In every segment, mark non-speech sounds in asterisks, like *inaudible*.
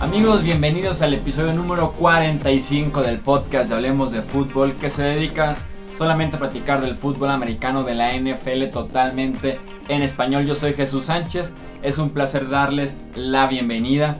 Amigos, bienvenidos al episodio número 45 del podcast de Hablemos de Fútbol que se dedica solamente a platicar del fútbol americano de la NFL totalmente en español. Yo soy Jesús Sánchez, es un placer darles la bienvenida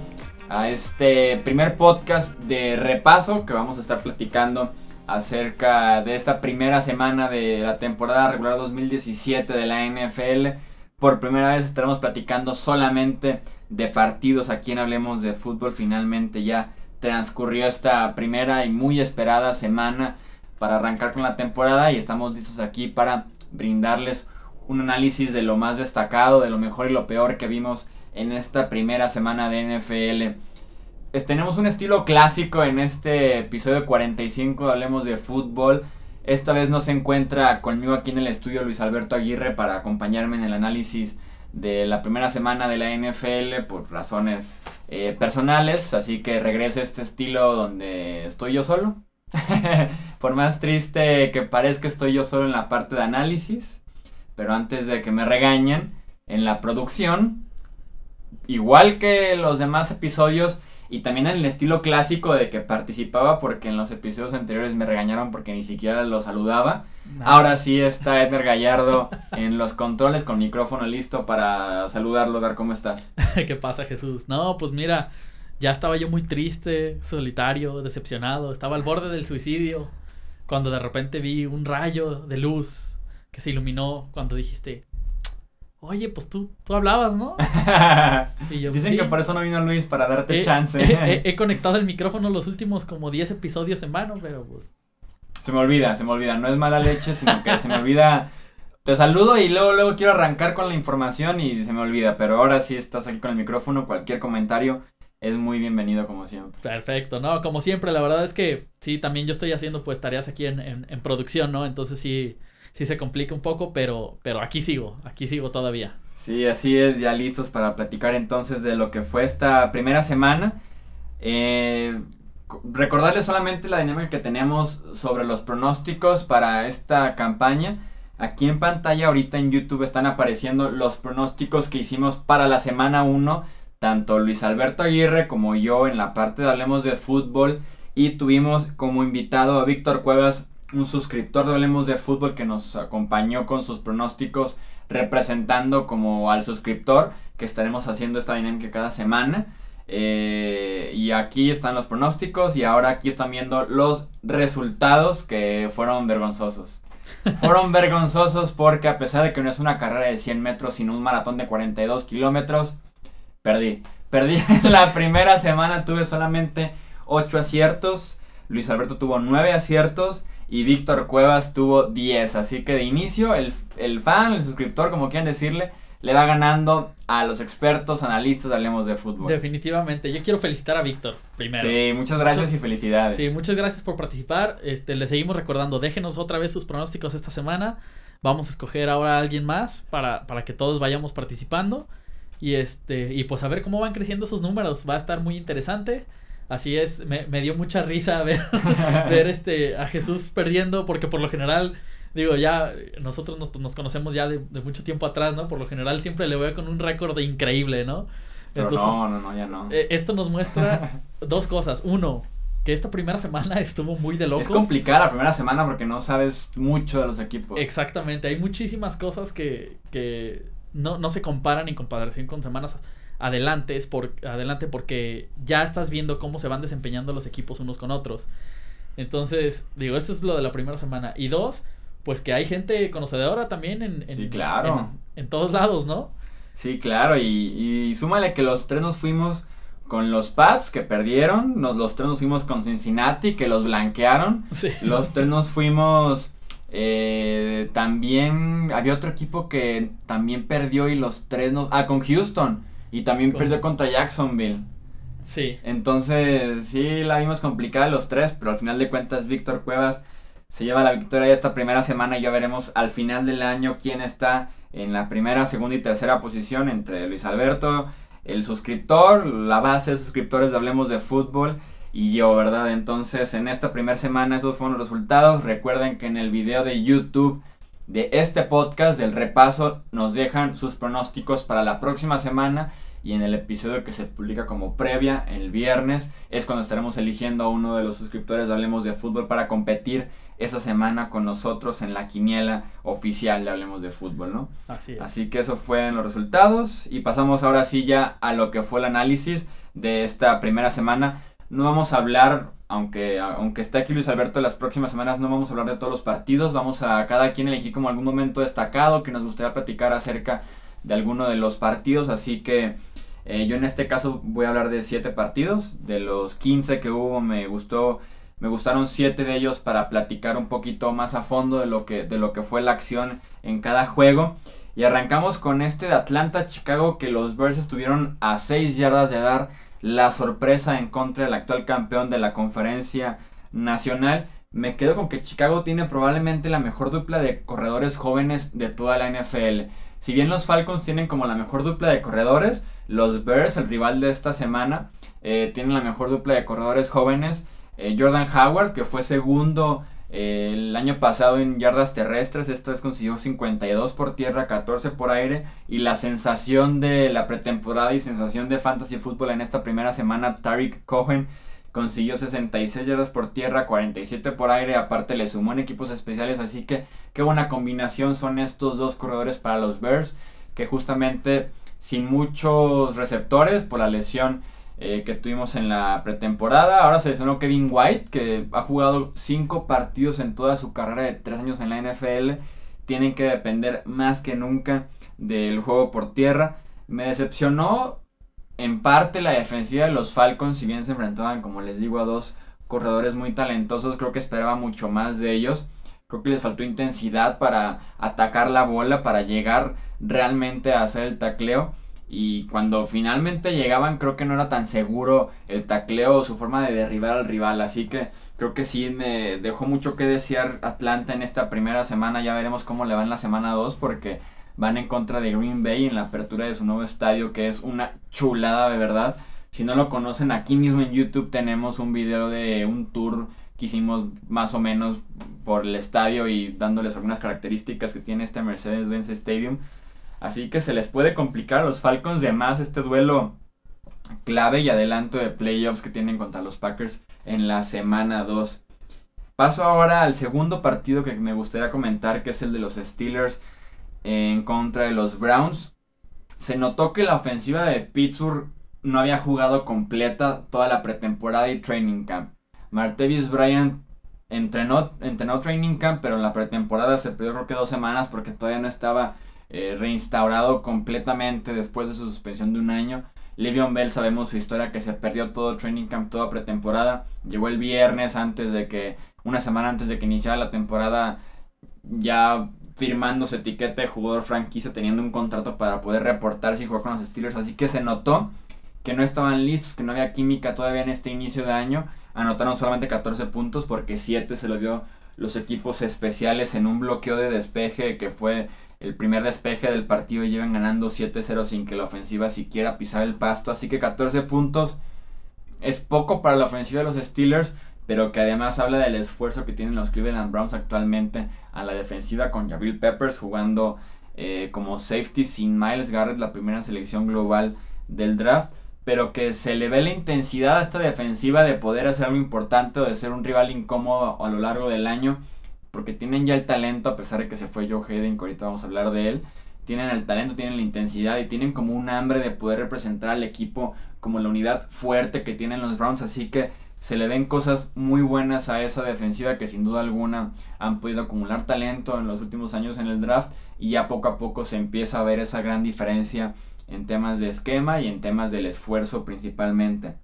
a este primer podcast de repaso que vamos a estar platicando acerca de esta primera semana de la temporada regular 2017 de la NFL. Por primera vez estaremos platicando solamente de partidos aquí en Hablemos de Fútbol. Finalmente ya transcurrió esta primera y muy esperada semana para arrancar con la temporada y estamos listos aquí para brindarles un análisis de lo más destacado, de lo mejor y lo peor que vimos en esta primera semana de NFL tenemos un estilo clásico en este episodio 45 Hablemos de Fútbol. Esta vez no se encuentra conmigo aquí en el estudio Luis Alberto Aguirre para acompañarme en el análisis de la primera semana de la NFL por razones eh, personales. Así que regrese este estilo donde estoy yo solo. *laughs* por más triste que parezca, estoy yo solo en la parte de análisis. Pero antes de que me regañen, en la producción, igual que los demás episodios, y también en el estilo clásico de que participaba porque en los episodios anteriores me regañaron porque ni siquiera lo saludaba. Ahora sí está Edgar Gallardo en los controles con micrófono listo para saludarlo, dar cómo estás. *laughs* ¿Qué pasa Jesús? No, pues mira, ya estaba yo muy triste, solitario, decepcionado, estaba al borde del suicidio cuando de repente vi un rayo de luz que se iluminó cuando dijiste, oye, pues tú, tú hablabas, ¿no? *laughs* y yo, Dicen que por eso no vino Luis, para darte chance. he, conectado el micrófono los últimos como 10 episodios en vano, pero pues... Se me olvida, se me olvida. No es mala leche, sino que se me olvida... Te saludo y luego, luego quiero arrancar con la información y se me olvida. Pero ahora sí estás aquí con el micrófono. Cualquier comentario es muy bienvenido como siempre. Perfecto, no, como siempre, la verdad es que sí, también yo estoy haciendo pues tareas aquí en, en, en producción, ¿no? Entonces sí, sí se complica un poco, pero, pero aquí sigo, aquí sigo todavía. Sí, así es, ya listos para platicar entonces de lo que fue esta primera semana. Eh, recordarles solamente la dinámica que tenemos sobre los pronósticos para esta campaña. Aquí en pantalla ahorita en YouTube están apareciendo los pronósticos que hicimos para la semana 1. Tanto Luis Alberto Aguirre como yo en la parte de Hablemos de Fútbol. Y tuvimos como invitado a Víctor Cuevas un suscriptor de Hablemos de Fútbol que nos acompañó con sus pronósticos representando como al suscriptor que estaremos haciendo esta dinámica cada semana. Eh, y aquí están los pronósticos y ahora aquí están viendo los resultados que fueron vergonzosos. fueron *laughs* vergonzosos porque a pesar de que no es una carrera de 100 metros sino un maratón de 42 kilómetros, perdí. Perdí *laughs* la primera semana, tuve solamente 8 aciertos. Luis Alberto tuvo 9 aciertos y Víctor Cuevas tuvo 10. Así que de inicio el, el, fan, el suscriptor, como quieran decirle, le va ganando a los expertos, analistas, hablemos de fútbol. Definitivamente. Yo quiero felicitar a Víctor primero. Sí, muchas gracias y felicidades. Sí, muchas gracias por participar. Este, le seguimos recordando, déjenos otra vez sus pronósticos esta semana. Vamos a escoger ahora a alguien más para, para que todos vayamos participando. Y este, y pues a ver cómo van creciendo esos números. Va a estar muy interesante. Así es, me, me dio mucha risa *laughs* ver, *laughs* ver este, a Jesús perdiendo, porque por lo general, digo, ya nosotros nos, nos conocemos ya de, de, mucho tiempo atrás, ¿no? Por lo general siempre le veo con un récord increíble, ¿no? Entonces, no, no, no, ya no. Eh, esto nos muestra *laughs* dos cosas. Uno, que esta primera semana estuvo muy de locos. Es complicada la primera semana porque no sabes mucho de los equipos. Exactamente, hay muchísimas cosas que, que no, no se comparan en comparación con semanas adelante, es por, adelante porque ya estás viendo cómo se van desempeñando los equipos unos con otros. Entonces, digo, esto es lo de la primera semana. Y dos, pues que hay gente conocedora también en, en, claro. en, todos lados, ¿no? Sí, claro, y, y, súmale que los tres nos fuimos con los Pats que perdieron, los tres nos fuimos con Cincinnati que los blanquearon, los tres nos fuimos... Eh, también había otro equipo que también perdió y los tres nos... Ah, con Houston. Y también perdió contra Jacksonville. Sí. Entonces, sí, la vimos complicada los tres, pero al final de cuentas, Víctor Cuevas se lleva la victoria esta primera semana y ya veremos al final del año quién está en la primera, segunda y tercera posición entre Luis Alberto, el suscriptor, la base de suscriptores de Hablemos de Fútbol y yo, ¿verdad? Entonces, en esta primera semana esos fueron los resultados. Recuerden que en el video de YouTube de este podcast, del repaso, nos dejan sus pronósticos para la próxima semana y en el episodio que se publica como previa el viernes es cuando estaremos eligiendo a uno de los suscriptores de Hablemos de Fútbol para competir esa semana con nosotros en la quiniela oficial de Hablemos de Fútbol, ¿no? Así es. Así que esos fueron los resultados y pasamos ahora sí ya a lo que fue el análisis de esta primera semana. No vamos a hablar, aunque, aunque esté aquí Luis Alberto, las próximas semanas no vamos a hablar de todos los partidos, vamos a cada quien elegir como algún momento destacado que nos gustaría platicar acerca de alguno de los partidos, así que eh, yo en este caso voy a hablar de 7 partidos. De los 15 que hubo me gustó. Me gustaron 7 de ellos para platicar un poquito más a fondo de lo que, de lo que fue la acción en cada juego. Y arrancamos con este de Atlanta-Chicago que los Bears estuvieron a 6 yardas de dar la sorpresa en contra del actual campeón de la conferencia nacional. Me quedo con que Chicago tiene probablemente la mejor dupla de corredores jóvenes de toda la NFL. Si bien los Falcons tienen como la mejor dupla de corredores, los Bears, el rival de esta semana, eh, tienen la mejor dupla de corredores jóvenes. Eh, Jordan Howard, que fue segundo el año pasado en yardas terrestres, esta vez consiguió 52 por tierra, 14 por aire. Y la sensación de la pretemporada y sensación de fantasy fútbol en esta primera semana, Tariq Cohen consiguió 66 yardas por tierra, 47 por aire, aparte le sumó en equipos especiales, así que qué buena combinación son estos dos corredores para los Bears, que justamente sin muchos receptores por la lesión eh, que tuvimos en la pretemporada. Ahora se lesionó Kevin White, que ha jugado 5 partidos en toda su carrera de 3 años en la NFL. Tienen que depender más que nunca del juego por tierra. Me decepcionó en parte la defensiva de los Falcons, si bien se enfrentaban, como les digo, a dos corredores muy talentosos, creo que esperaba mucho más de ellos. Creo que les faltó intensidad para atacar la bola, para llegar realmente a hacer el tacleo. Y cuando finalmente llegaban, creo que no era tan seguro el tacleo o su forma de derribar al rival. Así que creo que sí me dejó mucho que desear Atlanta en esta primera semana. Ya veremos cómo le va en la semana 2 porque van en contra de Green Bay en la apertura de su nuevo estadio que es una chulada de verdad. Si no lo conocen, aquí mismo en YouTube tenemos un video de un tour que hicimos más o menos por el estadio y dándoles algunas características que tiene este Mercedes-Benz Stadium. Así que se les puede complicar a los Falcons de más este duelo clave y adelanto de playoffs que tienen contra los Packers en la semana 2. Paso ahora al segundo partido que me gustaría comentar, que es el de los Steelers en contra de los Browns. Se notó que la ofensiva de Pittsburgh no había jugado completa toda la pretemporada y training camp. Martevis Bryant entrenó, entrenó training camp, pero en la pretemporada se perdió creo que dos semanas porque todavía no estaba eh, reinstaurado completamente después de su suspensión de un año. Le'Veon Bell sabemos su historia que se perdió todo training camp, toda pretemporada. Llegó el viernes antes de que, una semana antes de que iniciara la temporada, ya firmando su etiqueta de jugador franquicia, teniendo un contrato para poder reportarse y jugar con los Steelers. Así que se notó que no estaban listos, que no había química todavía en este inicio de año. Anotaron solamente 14 puntos porque 7 se los dio los equipos especiales en un bloqueo de despeje que fue el primer despeje del partido y llevan ganando 7-0 sin que la ofensiva siquiera pisara el pasto. Así que 14 puntos es poco para la ofensiva de los Steelers, pero que además habla del esfuerzo que tienen los Cleveland Browns actualmente a la defensiva con Jabril Peppers jugando eh, como safety sin Miles Garrett, la primera selección global del draft pero que se le ve la intensidad a esta defensiva de poder hacer algo importante o de ser un rival incómodo a lo largo del año, porque tienen ya el talento, a pesar de que se fue Joe Hayden, que ahorita vamos a hablar de él, tienen el talento, tienen la intensidad y tienen como un hambre de poder representar al equipo como la unidad fuerte que tienen los Browns, así que se le ven cosas muy buenas a esa defensiva que sin duda alguna han podido acumular talento en los últimos años en el draft y ya poco a poco se empieza a ver esa gran diferencia en temas de esquema y en temas del esfuerzo principalmente.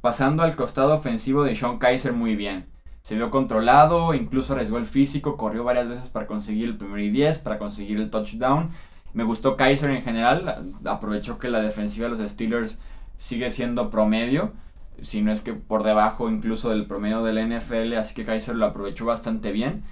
Pasando al costado ofensivo de Sean Kaiser muy bien. Se vio controlado, incluso arriesgó el físico, corrió varias veces para conseguir el primer y 10, para conseguir el touchdown. Me gustó Kaiser en general, aprovechó que la defensiva de los Steelers sigue siendo promedio, si no es que por debajo incluso del promedio del NFL, así que Kaiser lo aprovechó bastante bien.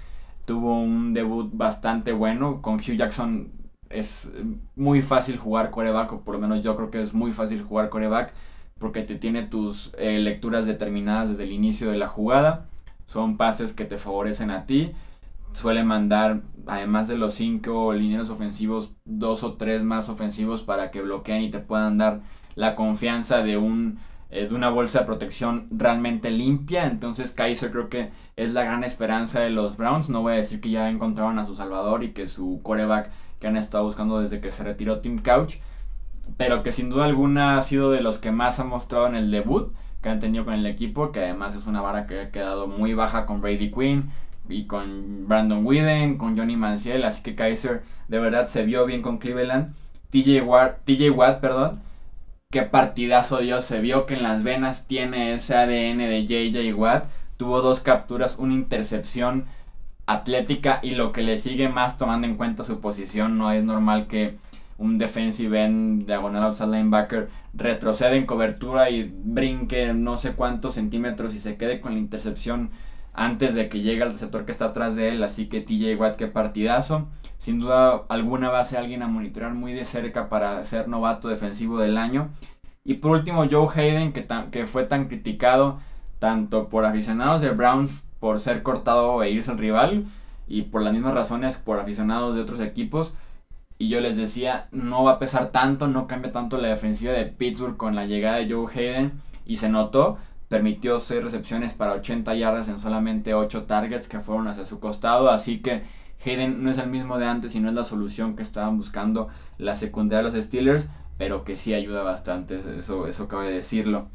Tuvo un debut bastante bueno, con Hugh Jackson es muy fácil jugar coreback, o por lo menos yo creo que es muy fácil jugar coreback, porque te tiene tus eh, lecturas determinadas desde el inicio de la jugada. Son pases que te favorecen a ti. suele mandar, además de los cinco lineros ofensivos, dos o tres más ofensivos para que bloqueen y te puedan dar la confianza de un eh, de una bolsa de protección realmente limpia. Entonces Kaiser creo que es la gran esperanza de los Browns. No voy a decir que ya encontraron a su salvador y que su coreback que han estado buscando desde que se retiró Tim Couch. Pero que sin duda alguna ha sido de los que más ha mostrado en el debut que han tenido con el equipo. Que además es una vara que ha quedado muy baja con Brady Quinn y con Brandon Whedon, con Johnny Manziel. Así que Kaiser de verdad se vio bien con Cleveland. TJ Watt, TJ Watt perdón, qué partidazo Dios. Se vio que en las venas tiene ese ADN de JJ Watt. Tuvo dos capturas, una intercepción atlética y lo que le sigue más tomando en cuenta su posición. No es normal que un defensive end diagonal outside linebacker retroceda en cobertura y brinque no sé cuántos centímetros y se quede con la intercepción antes de que llegue el receptor que está atrás de él. Así que TJ Watt, qué partidazo. Sin duda alguna va a ser alguien a monitorear muy de cerca para ser novato defensivo del año. Y por último, Joe Hayden, que, que fue tan criticado tanto por aficionados de Browns por ser cortado e irse al rival y por las mismas razones por aficionados de otros equipos. Y yo les decía, no va a pesar tanto, no cambia tanto la defensiva de Pittsburgh con la llegada de Joe Hayden. Y se notó, permitió 6 recepciones para 80 yardas en solamente 8 targets que fueron hacia su costado. Así que Hayden no es el mismo de antes y no es la solución que estaban buscando la secundaria de los Steelers, pero que sí ayuda bastante, eso, eso cabe decirlo.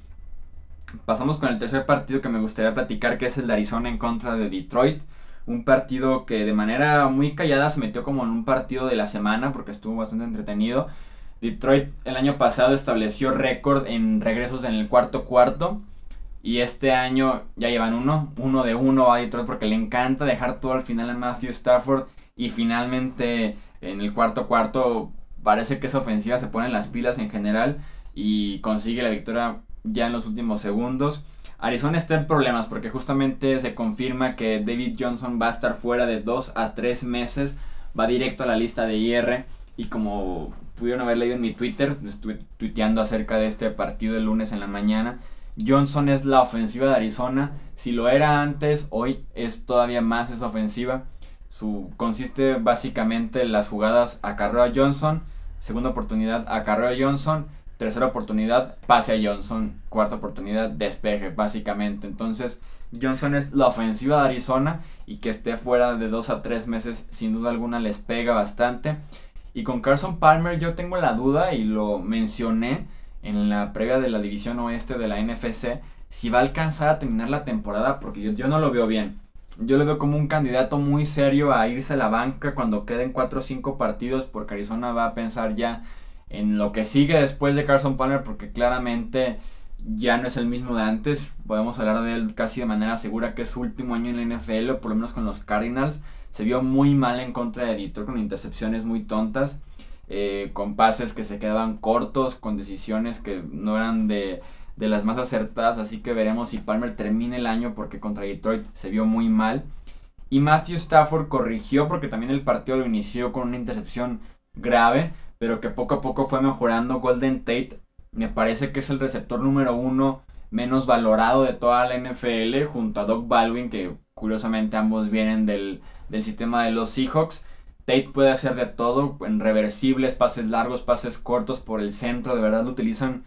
Pasamos con el tercer partido que me gustaría platicar, que es el de Arizona en contra de Detroit. Un partido que de manera muy callada se metió como en un partido de la semana porque estuvo bastante entretenido. Detroit el año pasado estableció récord en regresos en el cuarto cuarto. Y este año ya llevan uno, uno de uno a Detroit porque le encanta dejar todo al final a Matthew Stafford. Y finalmente en el cuarto cuarto parece que esa ofensiva se pone en las pilas en general y consigue la victoria ya en los últimos segundos. Arizona está en problemas porque justamente se confirma que David Johnson va a estar fuera de 2 a 3 meses. Va directo a la lista de IR. Y como pudieron haber leído en mi Twitter, estuve tuiteando acerca de este partido el lunes en la mañana. Johnson es la ofensiva de Arizona. Si lo era antes, hoy es todavía más esa ofensiva. Su, consiste básicamente en las jugadas a a Johnson, segunda oportunidad a a Johnson, tercera oportunidad pase a Johnson, cuarta oportunidad despeje básicamente. Entonces Johnson es la ofensiva de Arizona y que esté fuera de dos a tres meses sin duda alguna les pega bastante. Y con Carson Palmer yo tengo la duda y lo mencioné en la previa de la división oeste de la NFC, si va a alcanzar a terminar la temporada, porque yo, no lo veo bien. Yo lo veo como un candidato muy serio a irse a la banca cuando queden 4 o 5 partidos, porque Arizona va a pensar ya en lo que sigue después de Carson Palmer, porque claramente ya no es el mismo de antes. Podemos hablar de él casi de manera segura que es su último año en la NFL, o por lo menos con los Cardinals. Se vio muy mal en contra de Detroit con intercepciones muy tontas. Eh, con pases que se quedaban cortos, con decisiones que no eran de, las más acertadas, así que veremos si Palmer termina el año porque contra Detroit se vio muy mal. Y Matthew Stafford corrigió porque también el partido lo inició con una intercepción grave, pero que poco a poco fue mejorando. Golden Tate me parece que es el receptor número uno menos valorado de toda la NFL, junto a Doug Baldwin, que curiosamente ambos vienen del, del sistema de los Seahawks. Tate puede hacer de todo, en reversibles, pases largos, pases cortos por el centro, de verdad lo utilizan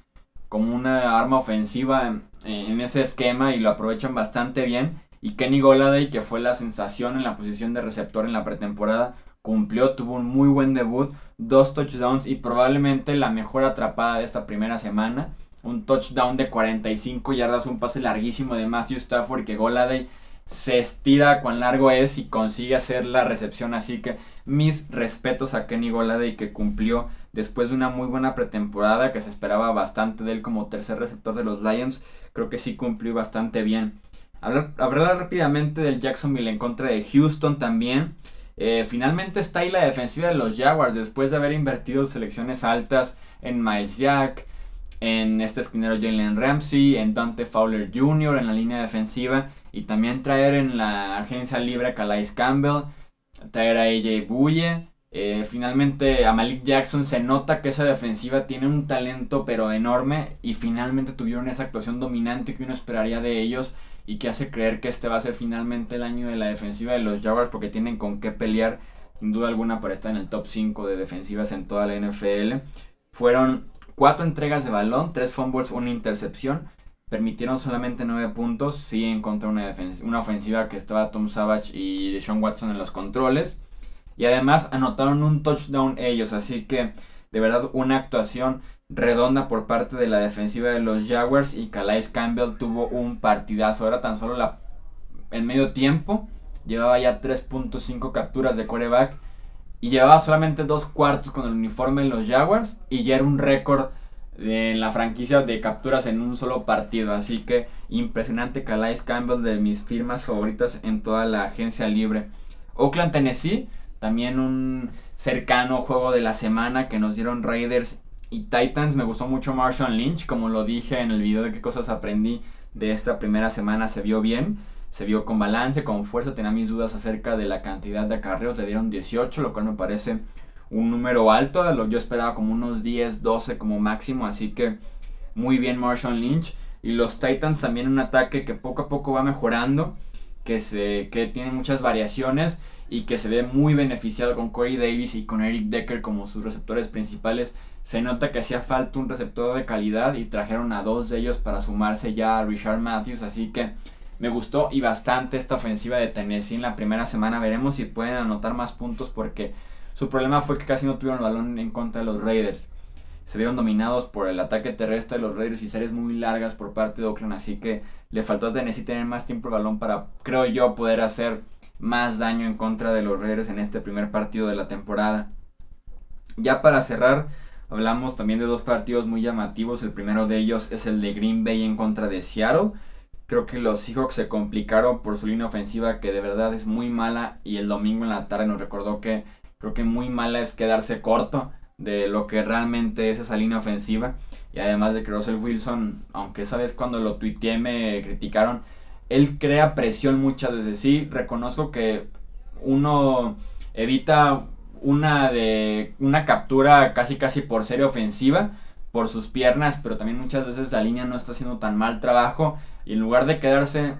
como una arma ofensiva en, ese esquema y lo aprovechan bastante bien. Y Kenny Goladay, que fue la sensación en la posición de receptor en la pretemporada, cumplió, tuvo un muy buen debut, dos touchdowns y probablemente la mejor atrapada de esta primera semana. Un touchdown de 45 yardas, un pase larguísimo de Matthew Stafford que Goladay se estira cuán largo es y consigue hacer la recepción. Así que mis respetos a Kenny Goladay que cumplió después de una muy buena pretemporada que se esperaba bastante de él como tercer receptor de los Lions. Creo que sí cumplió bastante bien. Hablar, hablar rápidamente del Jacksonville en contra de Houston también. Eh, finalmente está ahí la defensiva de los Jaguars después de haber invertido selecciones altas en Miles Jack, en este esquinero Jalen Ramsey, en Dante Fowler Jr. en la línea defensiva y también traer en la agencia libre a Calais Campbell, traer a AJ Buye. Eh, finalmente a Malik Jackson se nota que esa defensiva tiene un talento pero enorme y finalmente tuvieron esa actuación dominante que uno esperaría de ellos y que hace creer que este va a ser finalmente el año de la defensiva de los Jaguars porque tienen con qué pelear sin duda alguna para estar en el top 5 de defensivas en toda la NFL. Fueron cuatro entregas de balón, tres fumbles, una intercepción. Permitieron solamente 9 puntos, sí en contra una, una ofensiva que estaba Tom Savage y Deshaun Watson en los controles. Y además anotaron un touchdown ellos, así que de verdad una actuación redonda por parte de la defensiva de los Jaguars y Calais Campbell tuvo un partidazo. Era tan solo la, en medio tiempo llevaba ya 3.5 capturas de coreback y llevaba solamente dos cuartos con el uniforme en los Jaguars y ya era un récord en la franquicia de capturas en un solo partido. Así que impresionante Calais Campbell de mis firmas favoritas en toda la agencia libre. Oakland, Tennessee, también un cercano juego de la semana que nos dieron Raiders y Titans. Me gustó mucho Marshall Lynch, como lo dije en el video de qué cosas aprendí de esta primera semana, se vio bien se vio con balance, con fuerza. Tenía mis dudas acerca de la cantidad de acarreos. Le dieron 18, lo cual me parece un número alto. Yo esperaba como unos 10, 12 como máximo. Así que muy bien Marshall Lynch. Y los Titans también un ataque que poco a poco va mejorando. Que, se, que tiene muchas variaciones. Y que se ve muy beneficiado con Corey Davis y con Eric Decker como sus receptores principales. Se nota que hacía falta un receptor de calidad. Y trajeron a dos de ellos para sumarse ya a Richard Matthews. Así que me gustó y bastante esta ofensiva de Tennessee en la primera semana. Veremos si pueden anotar más puntos porque su problema fue que casi no tuvieron el balón en contra de los Raiders. Se vieron dominados por el ataque terrestre de los Raiders y series muy largas por parte de Oakland. Así que le faltó a Tennessee tener más tiempo el balón para, creo yo, poder hacer más daño en contra de los Raiders en este primer partido de la temporada. Ya para cerrar, hablamos también de dos partidos muy llamativos. El primero de ellos es el de Green Bay en contra de Seattle. Creo que los Seahawks se complicaron por su línea ofensiva que de verdad es muy mala y el domingo en la tarde nos recordó que creo que muy mala es quedarse corto de lo que realmente es esa línea ofensiva. Y además de que Russell Wilson, aunque esa vez cuando lo tuiteé me criticaron, él crea presión muchas veces. Sí, reconozco que uno evita una de una captura casi casi por serie ofensiva por sus piernas, pero también muchas veces la línea no está haciendo tan mal trabajo y en lugar de quedarse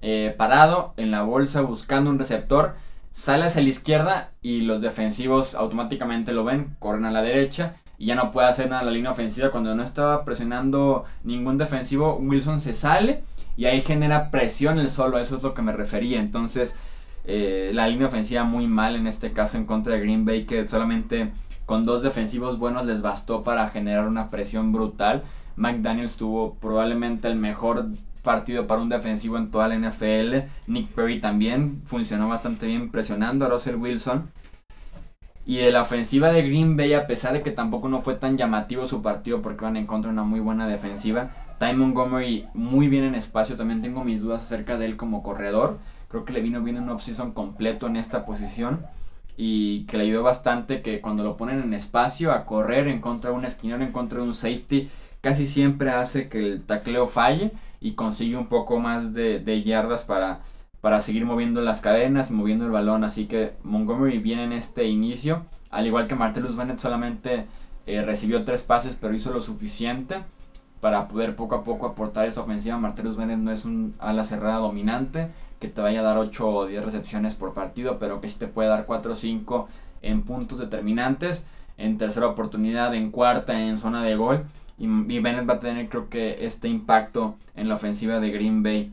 eh, parado en la bolsa buscando un receptor, sale hacia la izquierda y los defensivos automáticamente lo ven, corren a la derecha y ya no puede hacer nada la línea ofensiva. Cuando no estaba presionando ningún defensivo, Wilson se sale y ahí genera presión el solo, eso es lo que me refería. Entonces, eh, la línea ofensiva muy mal en este caso en contra de Green Bay, que solamente con dos defensivos buenos les bastó para generar una presión brutal. McDaniels tuvo probablemente el mejor partido para un defensivo en toda la NFL. Nick Perry también funcionó bastante bien presionando a Russell Wilson. Y de la ofensiva de Green Bay, a pesar de que tampoco no fue tan llamativo su partido porque van en contra de una muy buena defensiva, Ty Montgomery muy bien en espacio. También tengo mis dudas acerca de él como corredor. Creo que le vino bien un offseason completo en esta posición. Y que le ayudó bastante que cuando lo ponen en espacio a correr en contra de un esquinero, en contra de un safety, casi siempre hace que el tacleo falle y consigue un poco más de, yardas para, para seguir moviendo las cadenas y moviendo el balón. Así que Montgomery viene en este inicio, al igual que Martellus Bennett solamente eh, recibió tres pases, pero hizo lo suficiente para poder poco a poco aportar esa ofensiva. Martellus Bennett no es un ala cerrada dominante que te vaya a dar 8 o 10 recepciones por partido, pero que sí te puede dar 4 o 5 en puntos determinantes, en tercera oportunidad, en cuarta, en zona de gol. Y, Bennett va a tener creo que este impacto en la ofensiva de Green Bay.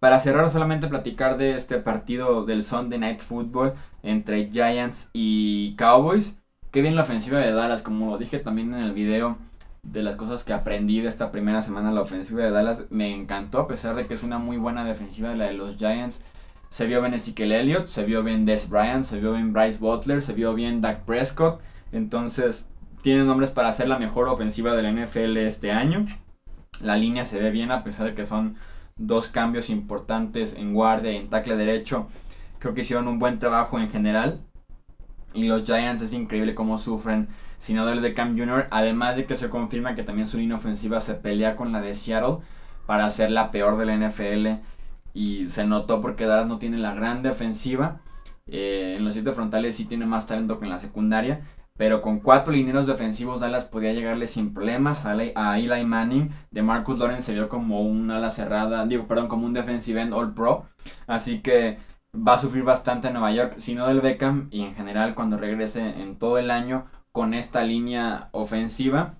Para cerrar solamente platicar de este partido del Sunday Night Football entre Giants y Cowboys. Qué bien la ofensiva de Dallas, como lo dije también en el video de las cosas que aprendí de esta primera semana, la ofensiva de Dallas me encantó, a pesar de que es una muy buena defensiva de la de los Giants. Se vio bien Ezekiel Elliott, se vio bien Des Bryant, se vio bien Bryce Butler, se vio bien Dak Prescott. Entonces, tiene nombres para ser la mejor ofensiva de la NFL este año. La línea se ve bien a pesar de que son dos cambios importantes en guardia y en tackle derecho. Creo que hicieron un buen trabajo en general. Y los Giants es increíble cómo sufren sin Odell de Cam Jr. Además de que se confirma que también su línea ofensiva se pelea con la de Seattle para ser la peor de la NFL. Y se notó porque Dallas no tiene la gran defensiva. Eh, en los siete frontales sí tiene más talento que en la secundaria pero con cuatro lineros defensivos Dallas podía llegarle sin problemas a, a Eli Manning. De Marcus Lawrence se vio como un ala cerrada, digo, perdón, como un defensive end all pro. Así que va a sufrir bastante en Nueva York, si no del Beckham y en general cuando regrese en todo el año con esta línea ofensiva.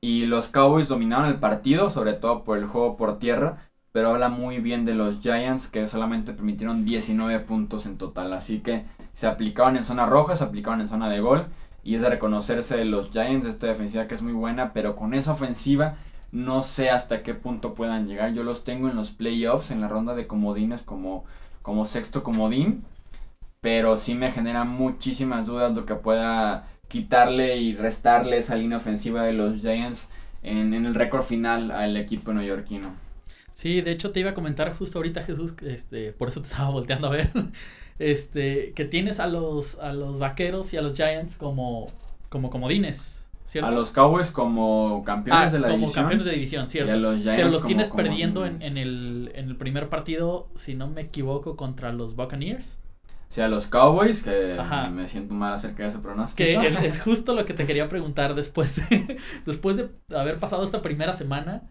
Y los Cowboys dominaron el partido, sobre todo por el juego por tierra, pero habla muy bien de los Giants que solamente permitieron 19 puntos en total. Así que se aplicaron en zona roja, se aplicaron en zona de gol y es de reconocerse de los Giants, esta defensiva que es muy buena, pero con esa ofensiva no sé hasta qué punto puedan llegar. Yo los tengo en los playoffs, en la ronda de comodines como, como sexto comodín, pero sí me genera muchísimas dudas lo que pueda quitarle y restarle esa línea ofensiva de los Giants en, en el récord final al equipo neoyorquino. Sí, de hecho te iba a comentar justo ahorita Jesús, este, por eso te estaba volteando a ver. *laughs* este, que tienes a los, a los vaqueros y a los Giants como, como comodines. ¿cierto? A los Cowboys como campeones ah, de la como división. campeones de división, cierto. Y a los Giants Pero los como tienes perdiendo en, el, en el primer partido, si no me equivoco, contra los Buccaneers. O sea, los Cowboys, que Ajá. me siento mal acerca de ese pronóstico. Que es, *laughs* es justo lo que te quería preguntar después de, *laughs* después de haber pasado esta primera semana.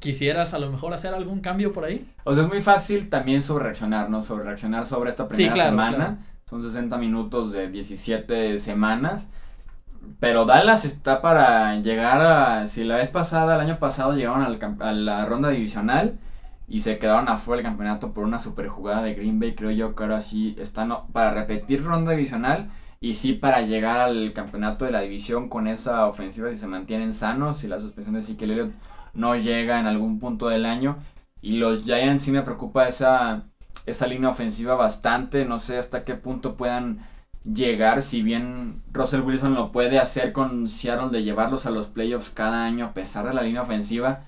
¿Quisieras a lo mejor hacer algún cambio por ahí? O sea, es muy fácil también sobre reaccionar, ¿no? Sobre reaccionar sobre esta Sí, primera claro, semana. claro. Son 60 minutos de 17 semanas. Pero Dallas está para llegar a... Si la vez pasada, el año pasado, llegaron al a la ronda divisional y se quedaron afuera del campeonato por una super jugada de Green Bay, creo yo que ahora sí están para repetir ronda divisional y sí para llegar al campeonato de la división con esa ofensiva si se mantienen sanos, si la suspensión de Ezekiel Elliott no llega en algún punto del año. Y los Giants sí me preocupa esa, esa línea ofensiva bastante. No sé hasta qué punto puedan llegar. Si bien Russell Wilson lo puede hacer con Seattle de llevarlos a los playoffs cada año a pesar de la línea ofensiva.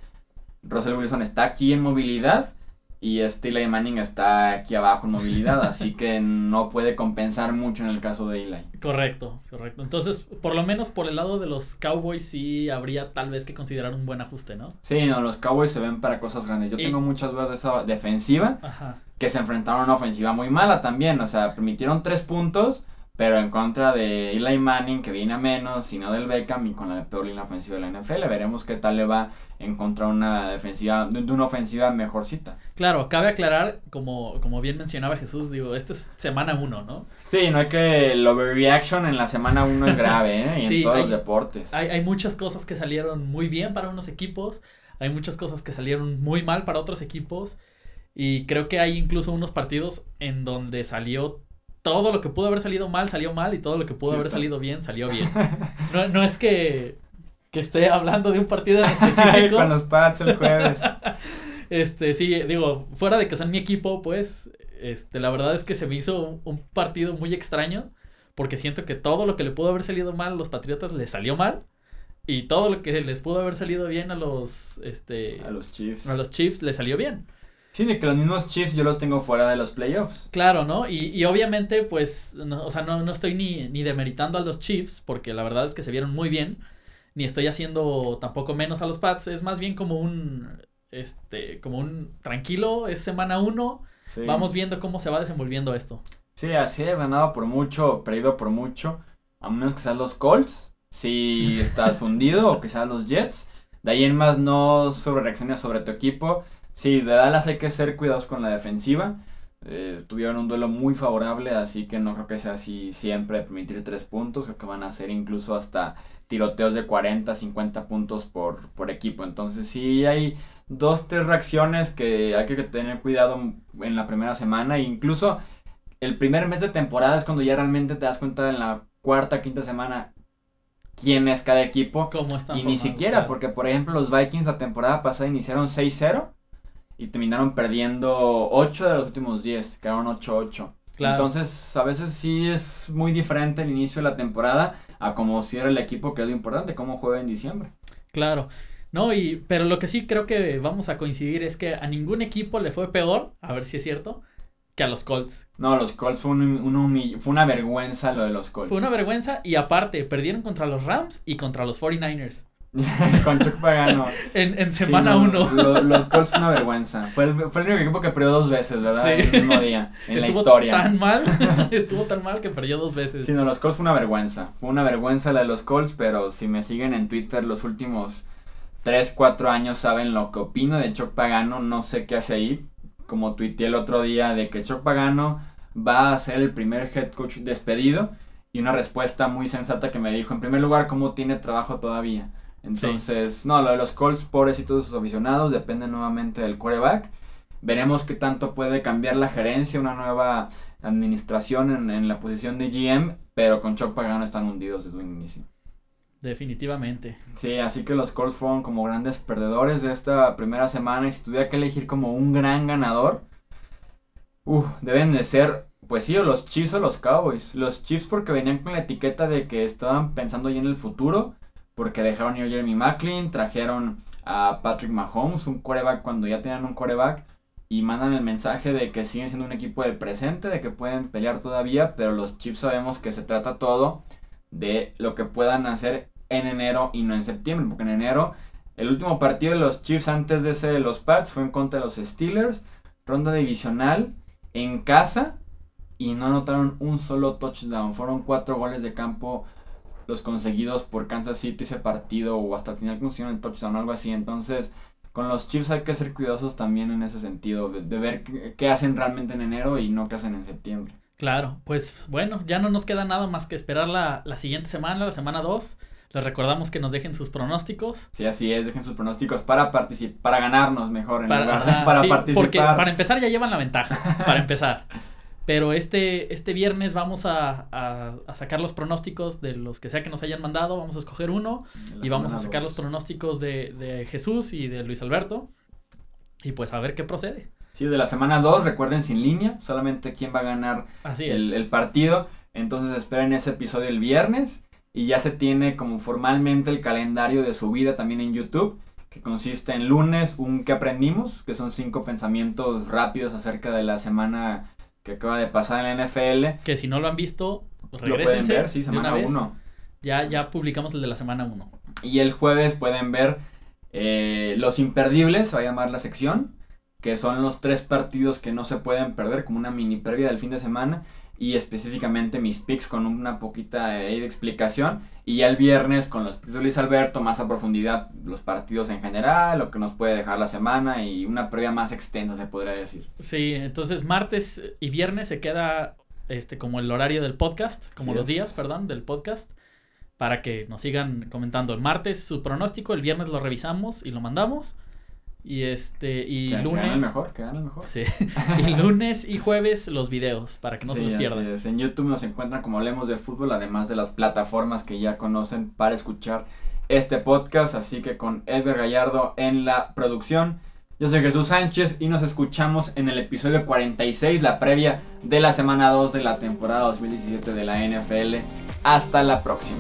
Russell Wilson está aquí en movilidad y Eli Manning está aquí abajo en movilidad. *laughs* así que no puede compensar mucho en el caso de Eli. Correcto, correcto. Entonces, por lo menos por el lado de los Cowboys sí habría tal vez que considerar un buen ajuste, ¿no? Sí, no, los Cowboys se ven para cosas grandes. Yo Y- tengo muchas dudas de esa defensiva. Ajá. que se enfrentaron a una ofensiva muy mala también. O sea, permitieron tres puntos, pero en contra de Eli Manning, que viene a menos, sino del Beckham y con la peor línea ofensiva de la NFL. Veremos qué tal le va en contra de una defensiva, de una ofensiva mejorcita. Claro, cabe aclarar, como, como bien mencionaba Jesús, digo, esta es semana uno, ¿no? Sí, no hay que. El overreaction en la semana 1 es grave, ¿eh? Y *laughs* Sí, en todos hay- los deportes. Hay, hay muchas cosas que salieron muy bien para unos equipos, hay muchas cosas que salieron muy mal para otros equipos, y creo que hay incluso unos partidos en donde salió todo lo que pudo haber salido mal, salió mal, y todo lo que pudo haber salido bien, salió bien. *laughs* No, no es que, que esté hablando de un partido en *laughs* específico. Con los Pats el jueves. *laughs* Este, sí, digo, fuera de que sean mi equipo, pues, este, la verdad es que se me hizo un, un partido muy extraño, porque siento que todo lo que le pudo haber salido mal a los Patriotas les salió mal, y todo lo que les pudo haber salido bien a los, este, A los Chiefs. a los Chiefs les salió bien. Sí, de que los mismos Chiefs yo los tengo fuera de los playoffs. Claro, ¿no? Y, y obviamente, pues, no, o sea, no, no estoy ni, ni demeritando a los Chiefs, porque la verdad es que se vieron muy bien, ni estoy haciendo tampoco menos a los Pats, es más bien como un, este, como un tranquilo, es semana uno, Sí. Vamos viendo cómo se va desenvolviendo esto. Sí, así es, ganado por mucho, perdido por mucho. A menos que sean los Colts, si estás *laughs* hundido, o que sean los Jets. De ahí en más no sobre reacciones sobre tu equipo. Sí, de Dallas hay que ser cuidados con la defensiva. Eh, tuvieron un duelo muy favorable, así que no creo que sea así siempre permitir tres puntos. Creo que van a ser incluso hasta tiroteos de 40, 50 puntos por, por equipo. Entonces sí hay dos, tres reacciones que hay que tener cuidado en la primera semana. E incluso el primer mes de temporada es cuando ya realmente te das cuenta en la cuarta, quinta semana quién es cada equipo. ¿Cómo están Y ni siquiera, claro. porque por ejemplo los Vikings la temporada pasada iniciaron 6-0 y terminaron perdiendo 8 de los últimos 10, quedaron 8-8. Claro. Entonces a veces sí es muy diferente el inicio de la temporada a cómo cierra el equipo, que es lo importante, cómo juega en diciembre. Claro. No, y, pero lo que sí creo que vamos a coincidir es que a ningún equipo le fue peor, a ver si es cierto, que a los Colts. No, los Colts fue, un, un humill- fue una vergüenza lo de los Colts. Fue una vergüenza y aparte perdieron contra los Rams y contra los 49ers. *laughs* con Chuck Pagano. en, en semana 1. los *laughs* Colts fue una vergüenza. Fue el, fue el único equipo que perdió dos veces, ¿verdad? Sí. El mismo día, en la historia. tan mal, *laughs* estuvo tan mal que perdió dos veces. Sí, no, los Colts fue una vergüenza. Fue una vergüenza la de los Colts, pero si me siguen en Twitter los últimos 3, 4 años saben lo que opino de Chuck Pagano. No sé qué hace ahí. Como tuiteé el otro día de que Chuck Pagano va a ser el primer head coach despedido. Y una respuesta muy sensata que me dijo, en primer lugar, ¿cómo tiene trabajo todavía? Entonces, no, lo de los Colts, pobres y todos sus aficionados, depende nuevamente del quarterback. Veremos qué tanto puede cambiar la gerencia, una nueva administración en, la posición de GM, pero con Chuck Pagano están hundidos desde un inicio. Definitivamente. Sí, así que los Colts fueron como grandes perdedores de esta primera semana y si tuviera que elegir como un gran ganador, uh, deben de ser, pues sí, o los Chiefs o los Cowboys. Los Chiefs porque venían con la etiqueta de que estaban pensando ya en el futuro porque dejaron a Jeremy Macklin, trajeron a Patrick Mahomes, un coreback cuando ya tenían un coreback, y mandan el mensaje de que siguen siendo un equipo del presente, de que pueden pelear todavía, pero los Chiefs sabemos que se trata todo de lo que puedan hacer en enero y no en septiembre, porque en enero el último partido de los Chiefs antes de ese de los Pats fue en contra de los Steelers, ronda divisional en casa y no anotaron un solo touchdown, fueron cuatro goles de campo los conseguidos por Kansas City ese partido o hasta el final consiguieron el touchdown o algo así. Entonces, con los Chiefs hay que ser cuidadosos también en ese sentido, de, ver qué, hacen realmente en enero y no qué hacen en septiembre. Claro, pues bueno, ya no nos queda nada más que esperar la, siguiente semana, la semana 2. Les recordamos que nos dejen sus pronósticos. Sí, así es, dejen sus pronósticos para participar, para ganarnos mejor en para, lugar para participar. Porque para empezar ya llevan la ventaja, para empezar. *laughs* Pero este, este viernes vamos a, a, sacar los pronósticos de los que sea que nos hayan mandado. Vamos a escoger uno y vamos a sacar los pronósticos de, de, Jesús y de Luis Alberto. Y pues a ver qué procede. Sí, de la semana 2, recuerden sin línea, solamente quién va a ganar el, el, partido. Entonces esperen ese episodio el viernes. Y ya se tiene como formalmente el calendario de subida también en YouTube que consiste en lunes un que aprendimos, que son cinco pensamientos rápidos acerca de la semana que acaba de pasar en la NFL. Que si no lo han visto, regresense. Lo ver, sí, semana 1. Ya, ya publicamos el de la semana 1. Y el jueves pueden ver eh, Los Imperdibles, va a llamar la sección, que son los tres partidos que no se pueden perder, como una mini previa del fin de semana y específicamente mis picks con una poquita de explicación. Y ya el viernes con los picks de Luis Alberto, más a profundidad los partidos en general, lo que nos puede dejar la semana y una previa más extensa, se podría decir. Sí, entonces martes y viernes se queda este como el horario del podcast, como los días, perdón, del podcast, para que nos sigan comentando. El martes su pronóstico, el viernes lo revisamos y lo mandamos. Y este, y lunes. mejor, que mejor. Sí. *laughs* y lunes y jueves los videos, para que no se los pierdan. En YouTube nos encuentran como Hablemos de Fútbol, además de las plataformas que ya conocen para escuchar este podcast. Así que con Edgar Gallardo en la producción. Yo soy Jesús Sánchez y nos escuchamos en el episodio 46, la previa de la semana 2 de la temporada 2017 de la NFL. Hasta la próxima.